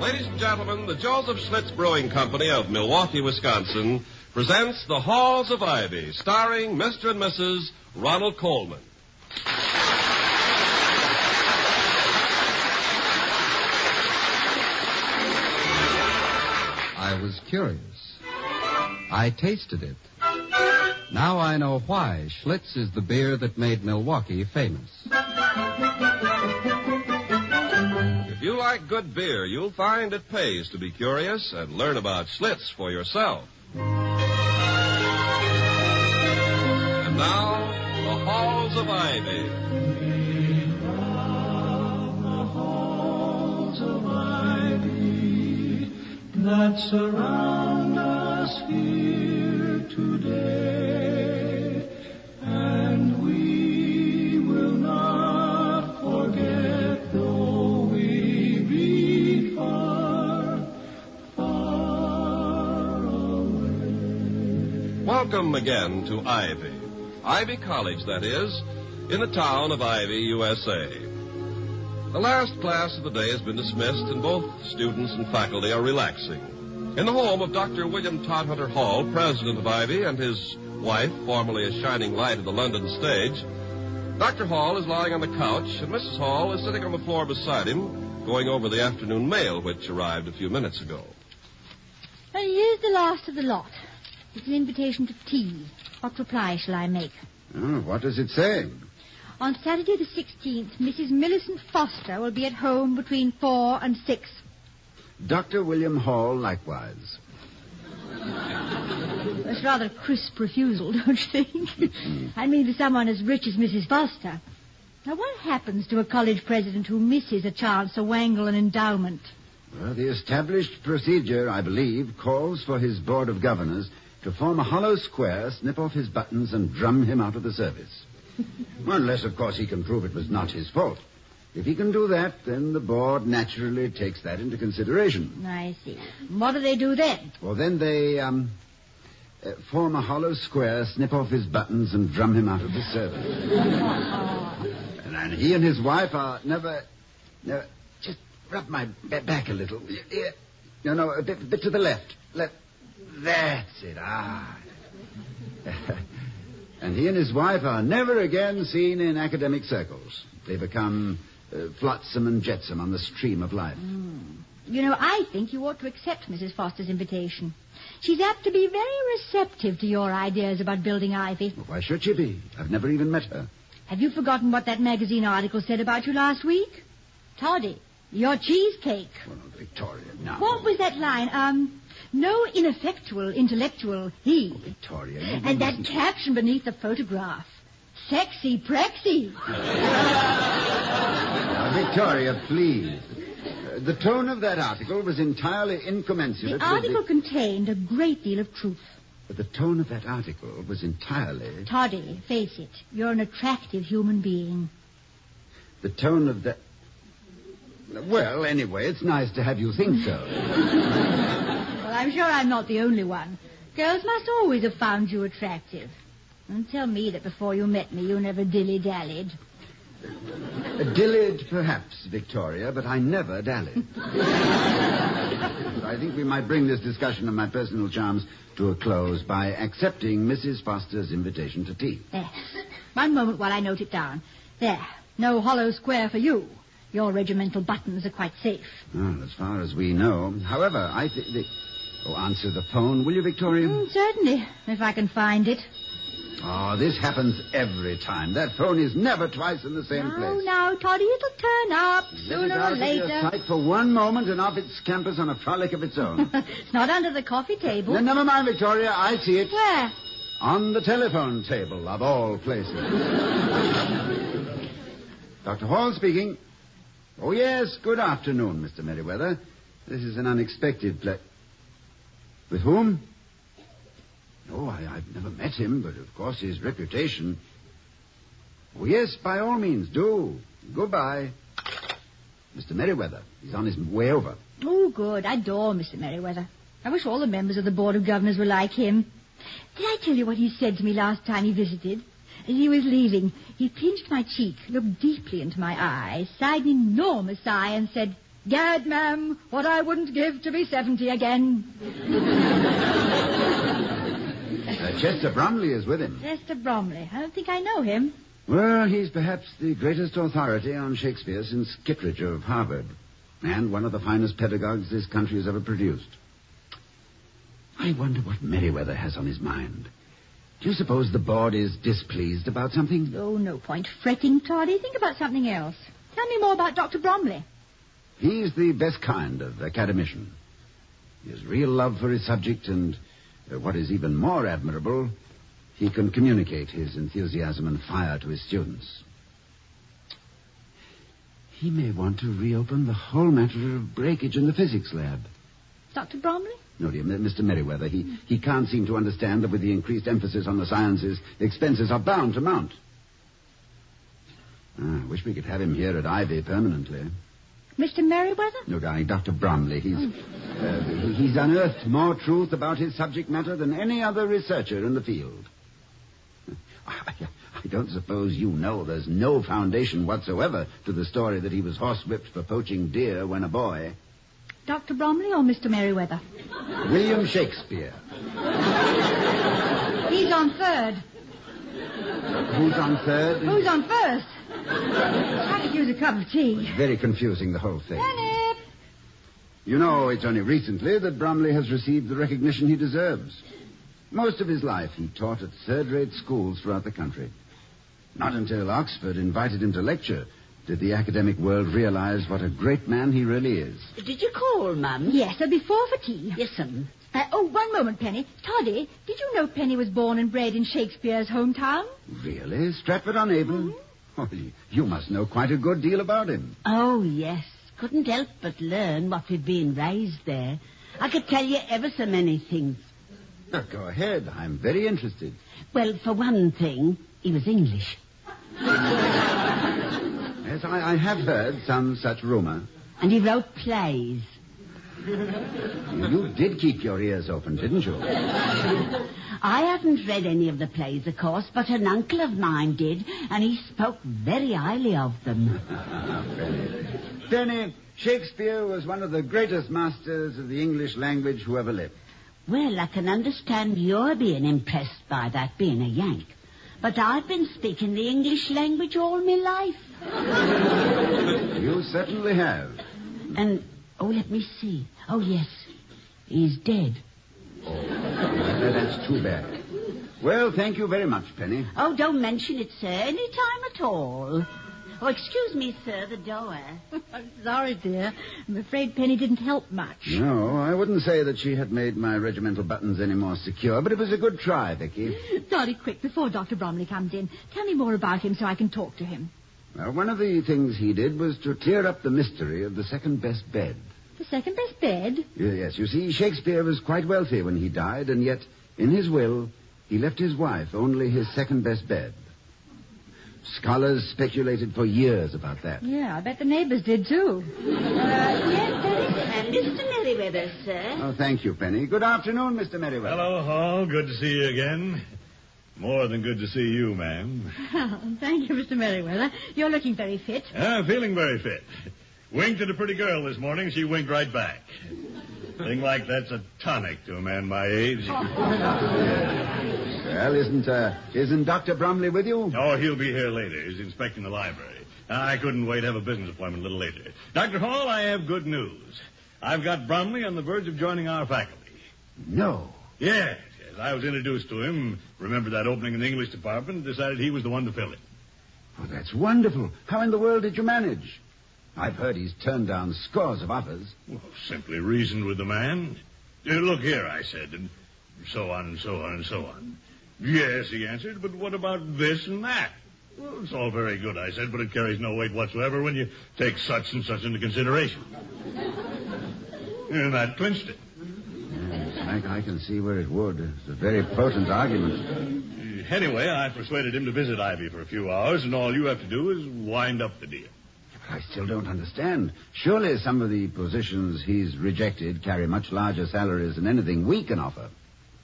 Ladies and gentlemen, the Joseph Schlitz Brewing Company of Milwaukee, Wisconsin presents The Halls of Ivy, starring Mr. and Mrs. Ronald Colman. I was curious. I tasted it. Now I know why Schlitz is the beer that made Milwaukee famous. Like good beer, you'll find it pays to be curious and learn about Schlitz for yourself. And now, The Halls of Ivy. that Again to Ivy. Ivy College, that is, in the town of Ivy, USA. The last class of the day has been dismissed, and both students and faculty are relaxing. In the home of Dr. William Todhunter Hall, president of Ivy, and his wife, formerly a shining light of the London stage, Dr. Hall is lying on the couch, and Mrs. Hall is sitting on the floor beside him, going over the afternoon mail which arrived a few minutes ago. Well, here's the last of the lot. It's an invitation to tea. What reply shall I make? Oh, what does it say? On Saturday the 16th, Mrs. Millicent Foster will be at home between four and six. Dr. William Hall, likewise. That's rather a crisp refusal, don't you think? Mm-hmm. I mean, for someone as rich as Mrs. Foster. Now, what happens to a college president who misses a chance to wangle an endowment? Well, the established procedure, I believe, calls for his board of governors to form a hollow square, snip off his buttons, and drum him out of the service. unless, of course, he can prove it was not his fault. If he can do that, then the board naturally takes that into consideration. I see. What do they do then? Well, then they, um, uh, form a hollow square, snip off his buttons, and drum him out of the service. and, and he and his wife are never, never, just rub my ba- back a little. Yeah, no, no, a bit, bit to the left. Left. That's it. Ah. and he and his wife are never again seen in academic circles. They become uh, flotsam and jetsam on the stream of life. You know, I think you ought to accept Mrs. Foster's invitation. She's apt to be very receptive to your ideas about building Ivy. Why should she be? I've never even met her. Have you forgotten what that magazine article said about you last week? Toddy, your cheesecake. Well, Victoria, now. What was that line? Um, no ineffectual intellectual he. Victoria, you And that caption beneath the photograph. Sexy prexy. Now, Victoria, please. Uh, the tone of that article was entirely incommensurate The article contained a great deal of truth. But the tone of that article was entirely... Toddy, face it, you're an attractive human being. The tone of that... Well, anyway, it's nice to have you think so. I'm sure I'm not the only one. Girls must always have found you attractive. And tell me that before you met me, you never dilly-dallied. Dillied, perhaps, Victoria, but I never dallied. I think we might bring this discussion of my personal charms to a close by accepting Mrs. Foster's invitation to tea. Yes. One moment while I note it down. There. No hollow square for you. Your regimental buttons are quite safe. Well, as far as we know. However, I think... The... Oh, answer the phone, will you, Victoria? Mm, certainly, if I can find it. Oh, this happens every time. That phone is never twice in the same now, place. now, Toddy, it'll turn up sooner it or out of your later. sight for one moment and off it scampers on a frolic of its own. it's not under the coffee table. Then never mind, Victoria. I see it. Where? On the telephone table, of all places. Dr. Hall speaking. Oh, yes. Good afternoon, Mr. Merriweather. This is an unexpected ple... With whom? No, I, I've never met him, but of course his reputation. Oh, yes, by all means, do. Goodbye. Mr. Merriweather. He's on his way over. Oh, good. I adore Mr. Merriweather. I wish all the members of the Board of Governors were like him. Did I tell you what he said to me last time he visited? As he was leaving, he pinched my cheek, looked deeply into my eyes, sighed an enormous sigh, and said, Gad, ma'am, what I wouldn't give to be 70 again. Uh, Chester Bromley is with him. Chester Bromley. I don't think I know him. Well, he's perhaps the greatest authority on Shakespeare since Kittredge of Harvard, and one of the finest pedagogues this country has ever produced. I wonder what Merriweather has on his mind. Do you suppose the board is displeased about something? Oh, no point fretting, Toddy. Think about something else. Tell me more about Dr. Bromley. He's the best kind of academician. He has real love for his subject, and uh, what is even more admirable, he can communicate his enthusiasm and fire to his students. He may want to reopen the whole matter of breakage in the physics lab. Dr. Bromley? No, dear, M- Mr. Merriweather, he, he can't seem to understand that with the increased emphasis on the sciences, the expenses are bound to mount. Ah, I wish we could have him here at Ivy permanently. Mr. Merriweather? No, darling, Dr. Bromley. He's, uh, he's unearthed more truth about his subject matter than any other researcher in the field. I, I don't suppose you know there's no foundation whatsoever to the story that he was horsewhipped for poaching deer when a boy. Dr. Bromley or Mr. Merriweather? William Shakespeare. He's on third. Who's on third? Who's on first? I could use a cup of tea. Very confusing, the whole thing. Philip! You know, it's only recently that Bromley has received the recognition he deserves. Most of his life he taught at third-rate schools throughout the country. Not until Oxford invited him to lecture did the academic world realize what a great man he really is. Did you call, Mum? Yes, there'll be four for tea. Yes, son. Uh, oh, one moment, Penny. Toddy, did you know Penny was born and bred in Shakespeare's hometown? Really? Stratford-on-Avon? Oh, you- you must know quite a good deal about him. Oh, yes. Couldn't help but learn what we'd been raised there. I could tell you ever so many things. Uh, Go ahead. I'm very interested. Well, for one thing, he was English. Yes, I, I have heard some such rumor. And he wrote plays. You did keep your ears open, didn't you? I haven't read any of the plays, of course, but an uncle of mine did, and he spoke very highly of them. Penny, Shakespeare was one of the greatest masters of the English language who ever lived. Well, I can understand you're being impressed by that, being a Yank. But I've been speaking the English language all my life. You certainly have. And, oh, let me see. Oh, yes. He's dead. Uh, That's too bad. Well, thank you very much, Penny. Oh, don't mention it, sir. Any time at all. Oh, excuse me, sir, the door. I'm sorry, dear. I'm afraid Penny didn't help much. No, I wouldn't say that she had made my regimental buttons any more secure, but it was a good try, Vicky. Toddy, quick, before Dr. Bromley comes in, tell me more about him so I can talk to him. Well, one of the things he did was to clear up the mystery of the second best bed. The second best bed? Yes, you see, Shakespeare was quite wealthy when he died, and yet, in his will, he left his wife only his second best bed. Scholars speculated for years about that. Yeah, I bet the neighbors did too. Uh, yes, Penny? And Mr. Merriweather, sir. Oh, thank you, Penny. Good afternoon, Mr. Merriweather. Hello, Hall. Good to see you again. More than good to see you, ma'am. Oh, thank you, Mr. Merriweather. You're looking very fit. Ah, feeling very fit. Winked at a pretty girl this morning. She winked right back. Thing like that's a tonic to a man my age. Well, isn't, uh, isn't Dr. Bromley with you? Oh, he'll be here later. He's inspecting the library. I couldn't wait to have a business appointment a little later. Dr. Hall, I have good news. I've got Bromley on the verge of joining our faculty. No. Yes, yes. I was introduced to him. Remembered that opening in the English department. Decided he was the one to fill it. Oh, that's wonderful. How in the world did you manage? I've heard he's turned down scores of offers. Well, simply reasoned with the man. Uh, look here, I said, and so on and so on and so on. Yes, he answered, but what about this and that? Well, it's all very good, I said, but it carries no weight whatsoever when you take such and such into consideration. And that clinched it. I, I can see where it would. It's a very potent argument. Uh, Anyway, I persuaded him to visit Ivy for a few hours, and all you have to do is wind up the deal. I still don't understand. Surely some of the positions he's rejected carry much larger salaries than anything we can offer.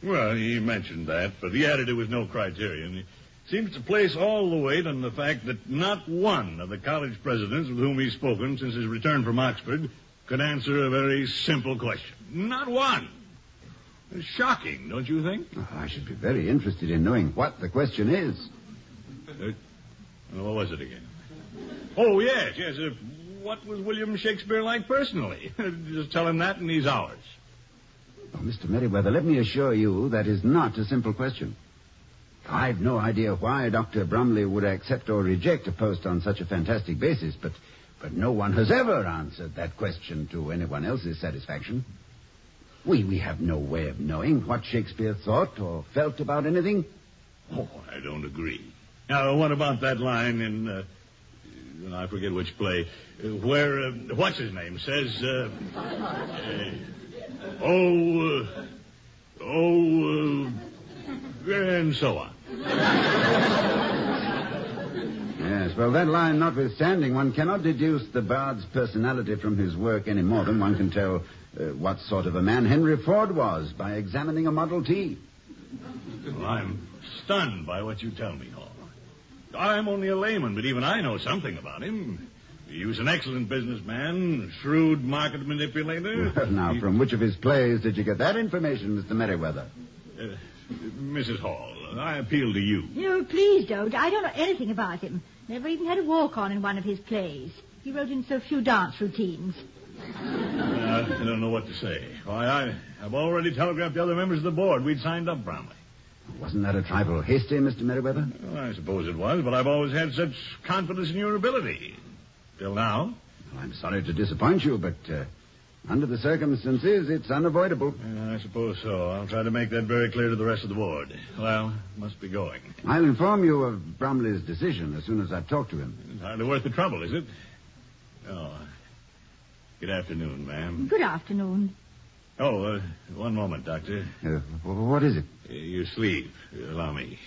Well, he mentioned that, but he added it was no criterion. He seems to place all the weight on the fact that not one of the college presidents with whom he's spoken since his return from Oxford could answer a very simple question. Not one. Shocking, don't you think? Oh, I should be very interested in knowing what the question is. Uh, what was it again? Oh, yes, yes. Uh, what was William Shakespeare like personally? Just tell him that and he's ours. Oh, Mr. Merriweather, let me assure you that is not a simple question. I've no idea why Dr. Bromley would accept or reject a post on such a fantastic basis, but, but no one has ever answered that question to anyone else's satisfaction. We, we have no way of knowing what Shakespeare thought or felt about anything. Oh, I don't agree. Now, what about that line in, uh, I forget which play, uh, where, uh, what's his name, says, uh, uh oh, uh, oh, and so on. Yes, well, that line notwithstanding, one cannot deduce the bard's personality from his work any more than one can tell uh, what sort of a man Henry Ford was by examining a Model T. Well, I'm stunned by what you tell me, Hall. I'm only a layman, but even I know something about him. He was an excellent businessman, shrewd market manipulator. Well, now, he... from which of his plays did you get that information, Mr. Merriweather? Uh, Mrs. Hall, I appeal to you. No, please don't. I don't know anything about him. Never even had a walk-on in one of his plays. He wrote in so few dance routines. Uh, I don't know what to say. Why, I, have already telegraphed the other members of the board. We'd signed up Bromley. Wasn't that a trifle hasty, Mr. Merriweather? Well, I suppose it was, but I've always had such confidence in your ability. Till now. Well, I'm sorry to disappoint you, but uh, under the circumstances, it's unavoidable. I suppose so. I'll try to make that very clear to the rest of the board. Well, must be going. I'll inform you of Bromley's decision as soon as I've talked to him. It's hardly worth the trouble, is it? Oh. Good afternoon, ma'am. Good afternoon. Oh, uh, one moment, Doctor. Uh, what is it? Uh, your sleeve. Allow me.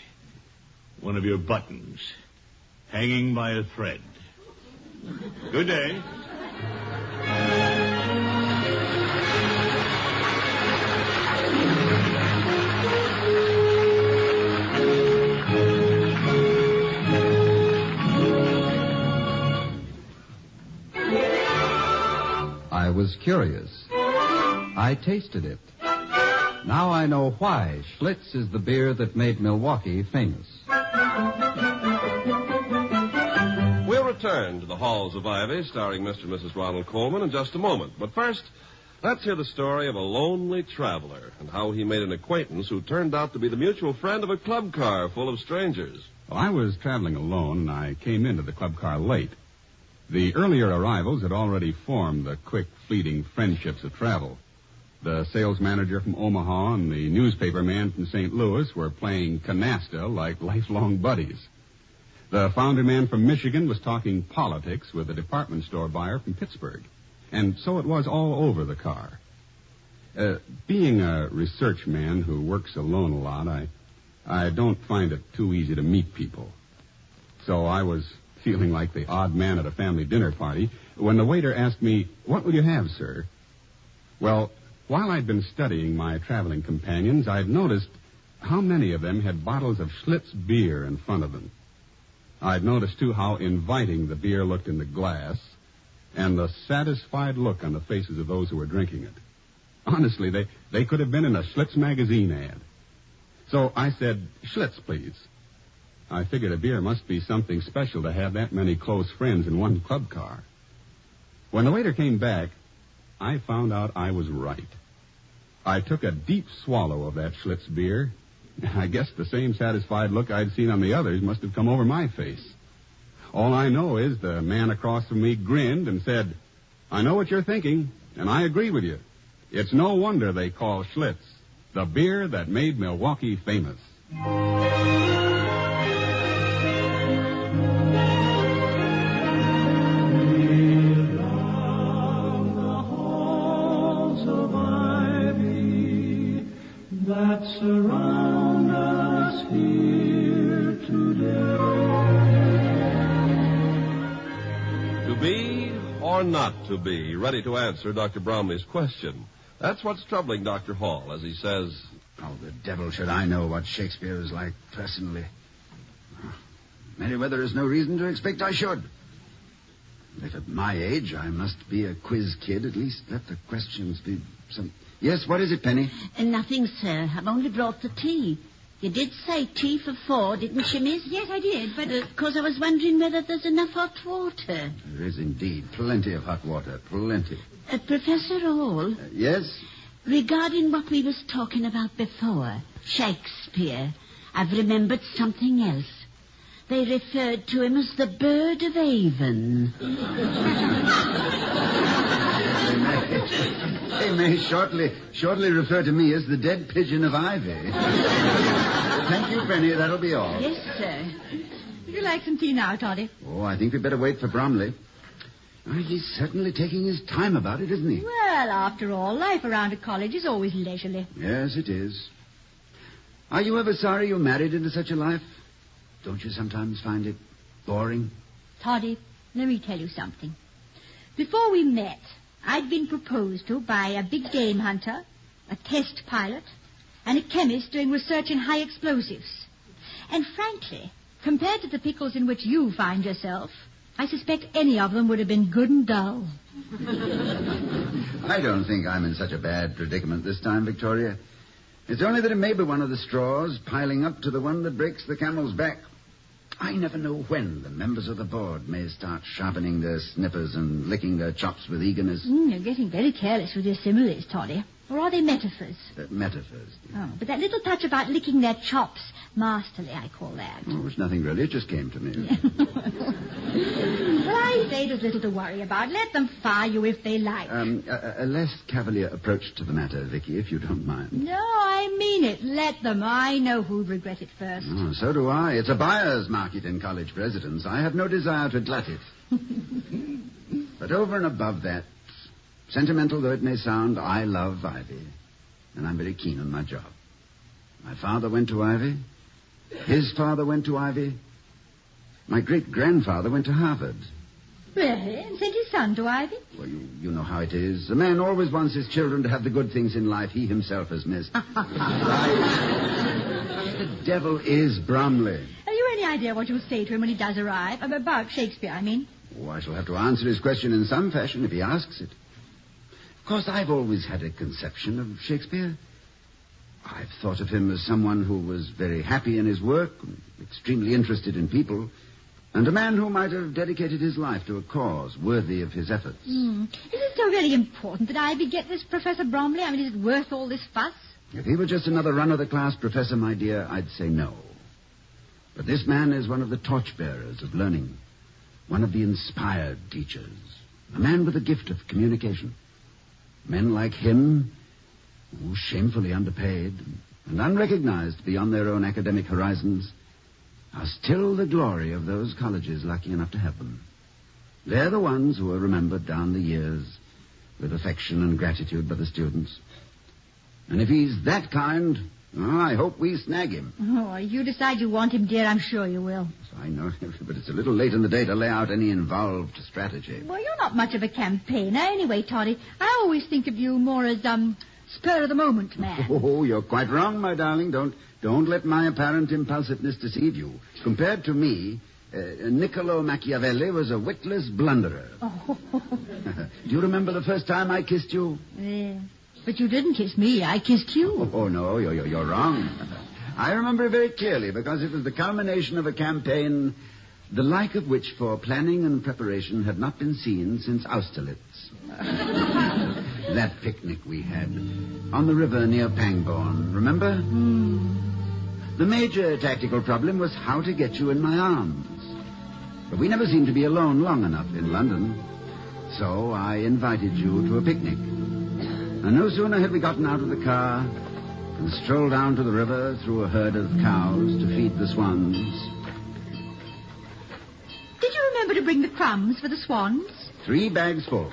One of your buttons. Hanging by a thread. Good day. Was curious. I tasted it. Now I know why Schlitz is the beer that made Milwaukee famous. We'll return to the halls of Ivy, starring Mr. and Mrs. Ronald Colman, in just a moment. But first, let's hear the story of a lonely traveler and how he made an acquaintance who turned out to be the mutual friend of a club car full of strangers. Well, I was traveling alone, and I came into the club car late. The earlier arrivals had already formed the quick, fleeting friendships of travel. The sales manager from Omaha and the newspaper man from St. Louis were playing canasta like lifelong buddies. The founder man from Michigan was talking politics with a department store buyer from Pittsburgh. And so it was all over the car. Uh, being a research man who works alone a lot, I, I don't find it too easy to meet people. So I was feeling like the odd man at a family dinner party when the waiter asked me, What will you have, sir? Well, while I'd been studying my traveling companions, I'd noticed how many of them had bottles of Schlitz beer in front of them. I'd noticed, too, how inviting the beer looked in the glass and the satisfied look on the faces of those who were drinking it. Honestly, they, they could have been in a Schlitz magazine ad. So I said, Schlitz, please. I figured a beer must be something special to have that many close friends in one club car. When the waiter came back, I found out I was right. I took a deep swallow of that Schlitz beer. I guess the same satisfied look I'd seen on the others must have come over my face. All I know is the man across from me grinned and said, I know what you're thinking, and I agree with you. It's no wonder they call Schlitz the beer that made Milwaukee famous. That surround us here today. To be or not to be, ready to answer Dr. Bromley's question. That's what's troubling Dr. Hall, as he says. Oh, the devil should I know what Shakespeare is like personally. Merriweather has no reason to expect I should. If at my age I must be a quiz kid, at least let the questions be some. Yes, what is it, Penny? Uh, nothing, sir. I've only brought the tea. You did say tea for four, didn't you, miss? Yes, I did, but... Because I was wondering whether there's enough hot water. There is indeed plenty of hot water, plenty. Uh, Professor Hall, Uh, yes? regarding what we was talking about before, Shakespeare, I've remembered something else. They referred to him as the Bird of Avon. They may, they may shortly, shortly refer to me as the dead pigeon of ivy. Thank you, Penny. That'll be all. Yes, sir. Would you like some tea now, Toddy? Oh, I think we'd better wait for Bromley. He's certainly taking his time about it, isn't he? Well, after all, life around a college is always leisurely. Yes, it is. Are you ever sorry you married into such a life? Don't you sometimes find it boring? Toddy, let me tell you something. Before we met, I'd been proposed to by a big game hunter, a test pilot, and a chemist doing research in high explosives. And frankly, compared to the pickles in which you find yourself, I suspect any of them would have been good and dull. I don't think I'm in such a bad predicament this time, Victoria. It's only that it may be one of the straws piling up to the one that breaks the camel's back. I never know when the members of the board may start sharpening their snippers and licking their chops with eagerness. Mm, you're getting very careless with your similes, Toddy. Or are they metaphors? Uh, metaphors. dear. Oh, but that little touch about licking their chops, masterly, I call that. Oh, it's nothing really. It just came to me. Well, I say there's little to worry about. Let them fire you if they like. Um, a, a less cavalier approach to the matter, Vicky, if you don't mind. no, I mean it. Let them. I know who'd regret it first. Oh, so do I. It's a buyer's market in college presidents. I have no desire to glut it. but over and above that, sentimental though it may sound, I love Ivy. And I'm very keen on my job. My father went to Ivy. His father went to Ivy. My great grandfather went to Harvard. Really? And sent his son to Ivy? Well, you, you know how it is. A man always wants his children to have the good things in life he himself has missed. The devil is Bromley. Have you any idea what you'll say to him when he does arrive? About Shakespeare, I mean. Oh, I shall have to answer his question in some fashion if he asks it. Of course, I've always had a conception of Shakespeare. I've thought of him as someone who was very happy in his work, extremely interested in people, and a man who might have dedicated his life to a cause worthy of his efforts. Hmm. Is it so really important that Ivy get this Professor Bromley? I mean, is it worth all this fuss? If he were just another run-of-the-class professor, my dear, I'd say no. But this man is one of the torchbearers of learning, one of the inspired teachers, a man with a gift of communication. Men like him, who shamefully underpaid and unrecognized beyond their own academic horizons, are still the glory of those colleges lucky enough to have them. They're the ones who are remembered down the years with affection and gratitude by the students. And if he's that kind, oh, I hope we snag him. Oh, you decide you want him, dear. I'm sure you will. I know, but it's a little late in the day to lay out any involved strategy. Well, you're not much of a campaigner anyway, Toddy. I always think of you more as, um, spur of the moment man. Oh, you're quite wrong, my darling. Don't don't let my apparent impulsiveness deceive you. Compared to me, uh, Niccolo Machiavelli was a witless blunderer. Oh, Do you remember the first time I kissed you? yeah. But you didn't kiss me. I kissed you. Oh, oh, no, you're, you're, you're wrong. I remember it very clearly because it was the culmination of a campaign the like of which for planning and preparation had not been seen since Austerlitz. that picnic we had on the river near Pangbourne, remember? Hmm. The major tactical problem was how to get you in my arms. But we never seemed to be alone long enough in London. So I invited you to a picnic. And no sooner had we gotten out of the car and strolled down to the river through a herd of cows to feed the swans. Did you remember to bring the crumbs for the swans? Three bags full.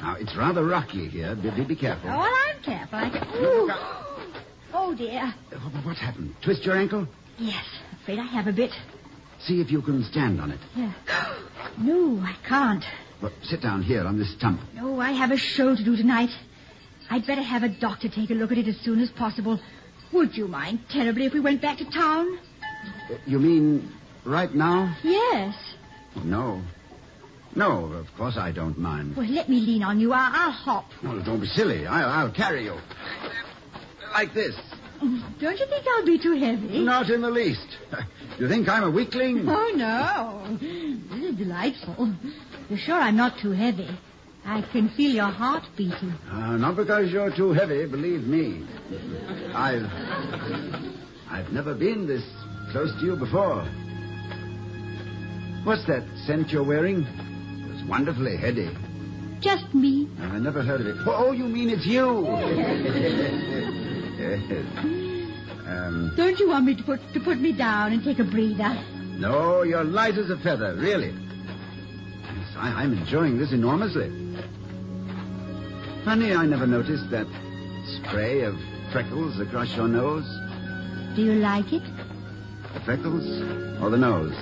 Now, it's rather rocky here. Be, be- be careful. Oh, well, I'm careful. I can... Ooh. Oh, dear. Uh, What happened? Twist your ankle? Yes, afraid I have a bit. See if you can stand on it. Yeah. No, I can't. Well, sit down here on this stump. No, I have a show to do tonight. I'd better have a doctor take a look at it as soon as possible. Would you mind terribly if we went back to town? You mean right now? Yes. No. No, of course I don't mind. Well, let me lean on you. I'll, I'll hop. Oh, don't be silly. I'll, I'll carry you. Like this. Mm, don't you think I'll be too heavy? Not in the least. You think I'm a weakling? Oh, no. This is delightful. You're sure I'm not too heavy? I can feel your heart beating. Uh, not because you're too heavy, believe me. I've. I've never been this close to you before. What's that scent you're wearing? It's wonderfully heady. Just me. I never heard of it. Oh, you mean it's you? yes. Um, Don't you want me to put to put me down and take a breather? no, you're light as a feather, really. Yes, I, I'm enjoying this enormously. Funny, I never noticed that spray of freckles across your nose. Do you like it? The freckles or the nose?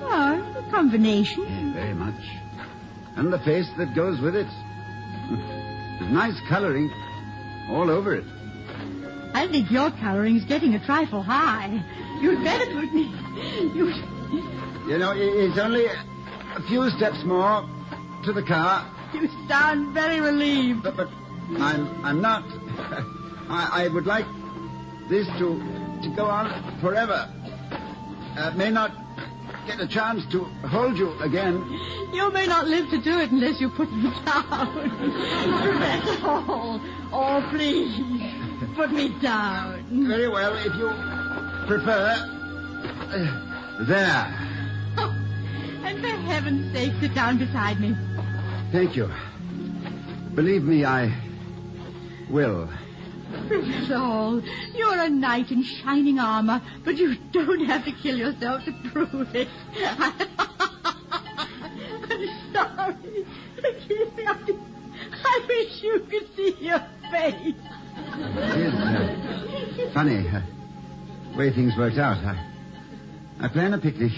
Oh, a combination. Yeah, very much. And the face that goes with it. There's nice coloring all over it. I think your coloring's getting a trifle high. You'd better put me. You. You know, it's only a few steps more to the car, You sound very relieved. but, but I'm I'm not. I, I would like this to to go on forever. Uh, may not get a chance to hold you again. You may not live to do it unless you put me down. That's all. Oh, please, put me down. Very well, if you prefer. Uh, there. And for heaven's sake, sit down beside me. Thank you. Believe me, I will. Hall, you're a knight in shining armor, but you don't have to kill yourself to prove it. I'm sorry. Forgive me. I, I wish you could see your face. It is uh, funny, uh, way things worked out. I, I plan a picnic,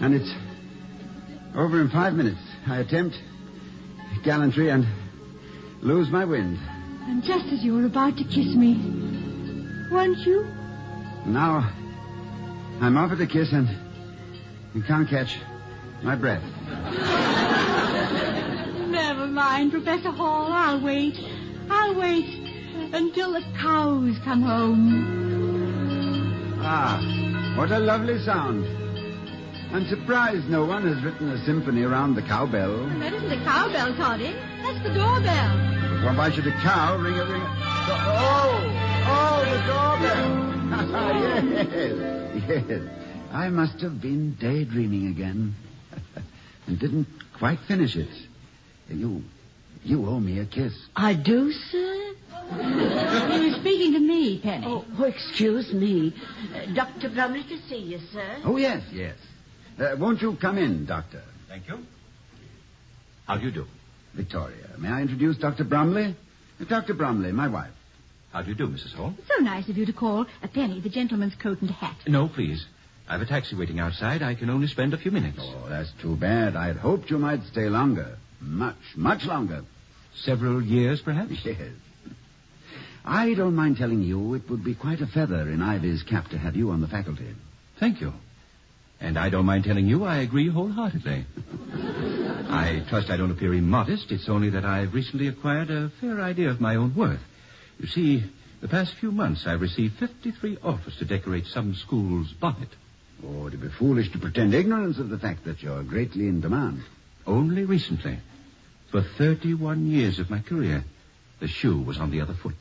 and it's over in five minutes. I attempt gallantry and lose my wind. And just as you were about to kiss me, weren't you? Now, I'm offered a kiss, and you can't catch my breath. Never mind, Professor Hall. I'll wait. I'll wait until the cows come home. Ah, what a lovely sound. I'm surprised no one has written a symphony around the cowbell. That isn't a cowbell, Toddy. That's the doorbell. Well, why should a cow ring a ring? Oh, oh, the doorbell. yes, yes. I must have been daydreaming again, and didn't quite finish it. You, you owe me a kiss. I do, sir? You were speaking to me, Penny. Oh, oh, excuse me. Uh, Dr. Bromley to see you, sir. Oh yes, yes. Uh, won't you come in, Doctor Thank you. How do you do? Victoria? May I introduce Doctor Bromley? Uh, Doctor Bromley, my wife. How do you do, Mrs. Hall? So nice of you to call a Penny, the gentleman's coat and hat. No, please. I've a taxi waiting outside. I can only spend a few minutes. Oh, that's too bad. I had hoped you might stay longer. Much, much longer. Several years, perhaps? Yes. I don't mind telling you it would be quite a feather in Ivy's cap to have you on the faculty. Thank you. And I don't mind telling you I agree wholeheartedly. I trust I don't appear immodest. It's only that I've recently acquired a fair idea of my own worth. You see, the past few months I've received 53 offers to decorate some school's bonnet. Oh, it'd be foolish to pretend ignorance of the fact that you're greatly in demand. Only recently, for 31 years of my career, the shoe was on the other foot.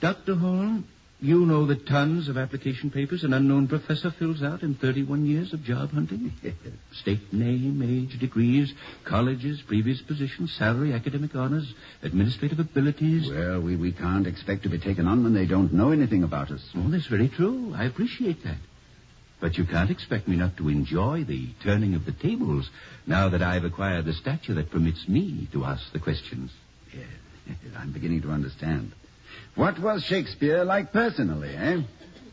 Dr. Hall, you know the tons of application papers an unknown professor fills out in 31 years of job hunting? State name, age, degrees, colleges, previous positions, salary, academic honors, administrative abilities. Well, we, we can't expect to be taken on when they don't know anything about us. Oh, that's very true. I appreciate that. But you can't expect me not to enjoy the turning of the tables now that I've acquired the stature that permits me to ask the questions. Yes, I'm beginning to understand. What was Shakespeare like personally, eh?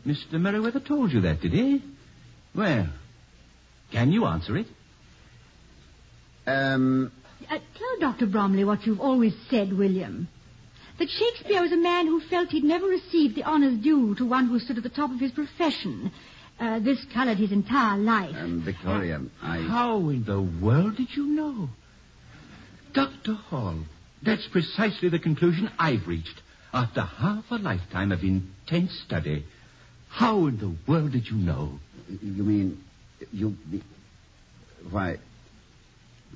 Mr. Merriweather told you that, did he? Well, can you answer it? Um, Uh, tell Dr. Bromley what you've always said, William. That Shakespeare was a man who felt he'd never received the honors due to one who stood at the top of his profession. Uh, this colored his entire life. Um, Victoria, I. How in the world did you know? Dr. Hall, that's precisely the conclusion I've reached after half a lifetime of intense study. How in the world did you know? You mean. You. Why.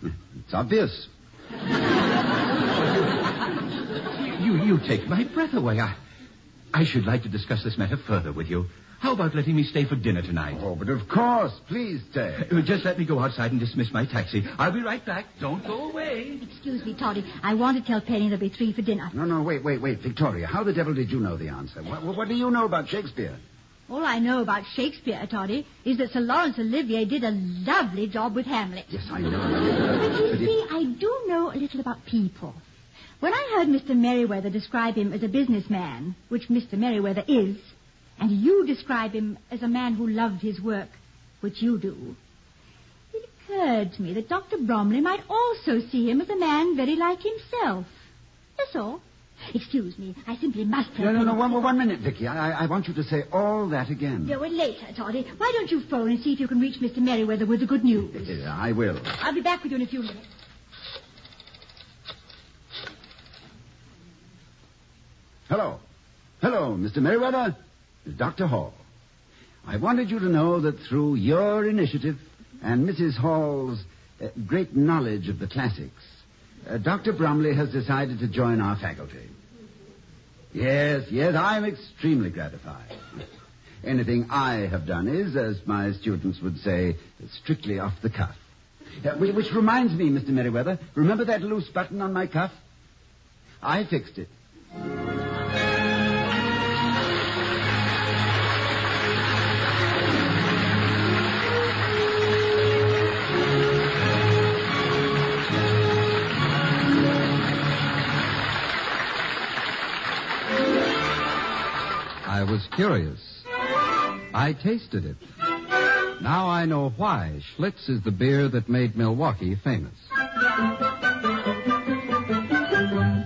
It's obvious. You, you take my breath away. I, I should like to discuss this matter further with you. How about letting me stay for dinner tonight? Oh, but of course. Please stay. Uh, Just let me go outside and dismiss my taxi. I'll be right back. Don't go away. Excuse me, Toddy. I want to tell Penny there'll be three for dinner. No, no, wait, wait, wait. Victoria, how the devil did you know the answer? What, what do you know about Shakespeare? All I know about Shakespeare, Toddy, is that Sir Laurence Olivier did a lovely job with Hamlet. Yes, I know. But you But it- see, I do know a little about people. When I heard Mr. Merriweather describe him as a businessman, which Mr. Merriweather is, and you describe him as a man who loved his work, which you do, it occurred to me that Dr. Bromley might also see him as a man very like himself. That's all. Excuse me, I simply must tell No, no, no, one, one minute, Vicky. I, I- want you to say all that again. Yeah, well, later, Toddy. Why don't you phone and see if you can reach Mr. Merriweather with the good news? Yeah, I will. I'll be back with you in a few minutes. Hello. Hello, Mr. Merriweather. Dr. Hall. I wanted you to know that through your initiative and Mrs. Hall's uh, great knowledge of the classics, uh, Dr. Bromley has decided to join our faculty. Yes, yes, I'm extremely gratified. Anything I have done is, as my students would say, strictly off the cuff. Uh, which reminds me, Mr. Merriweather, remember that loose button on my cuff? I fixed it. Was curious. I tasted it. Now I know why Schlitz is the beer that made Milwaukee famous.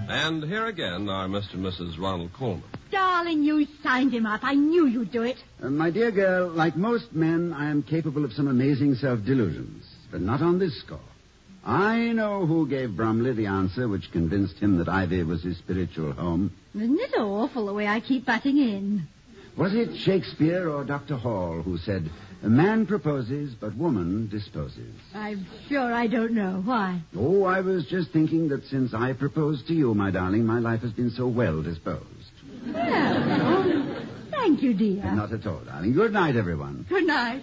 And here again are Mr. and Mrs. Ronald Colman. Darling, you signed him up. I knew you'd do it. Uh, my dear girl, like most men, I am capable of some amazing self-delusions, but not on this score. I know who gave Bromley the answer which convinced him that Ivy was his spiritual home. Isn't it awful the way I keep butting in? Was it Shakespeare or Dr. Hall who said, a man proposes, but woman disposes? I'm sure I don't know. Why? Oh, I was just thinking that since I proposed to you, my darling, my life has been so well disposed. Well, thank you, dear. Not at all, darling. Good night, everyone. Good night.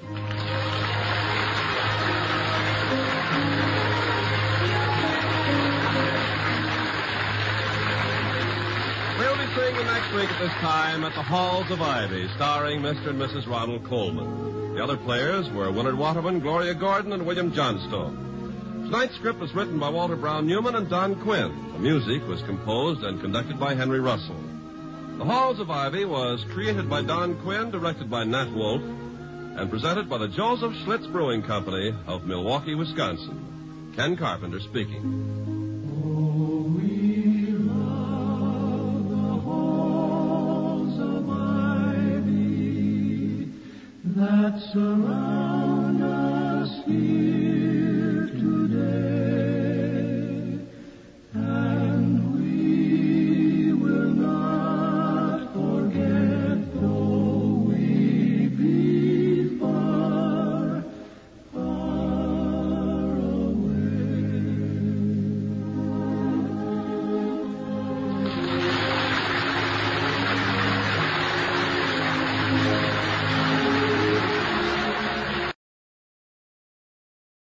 We'll be seeing you next week at this time at the Halls of Ivy, starring Mr. and Mrs. Ronald Colman. The other players were Willard Waterman, Gloria Gordon, and William Johnstone. Tonight's script was written by Walter Brown Newman and Don Quinn. The music was composed and conducted by Henry Russell. The Halls of Ivy was created by Don Quinn, directed by Nat Wolff, and presented by the Joseph Schlitz Brewing Company of Milwaukee, Wisconsin. Ken Carpenter speaking. surround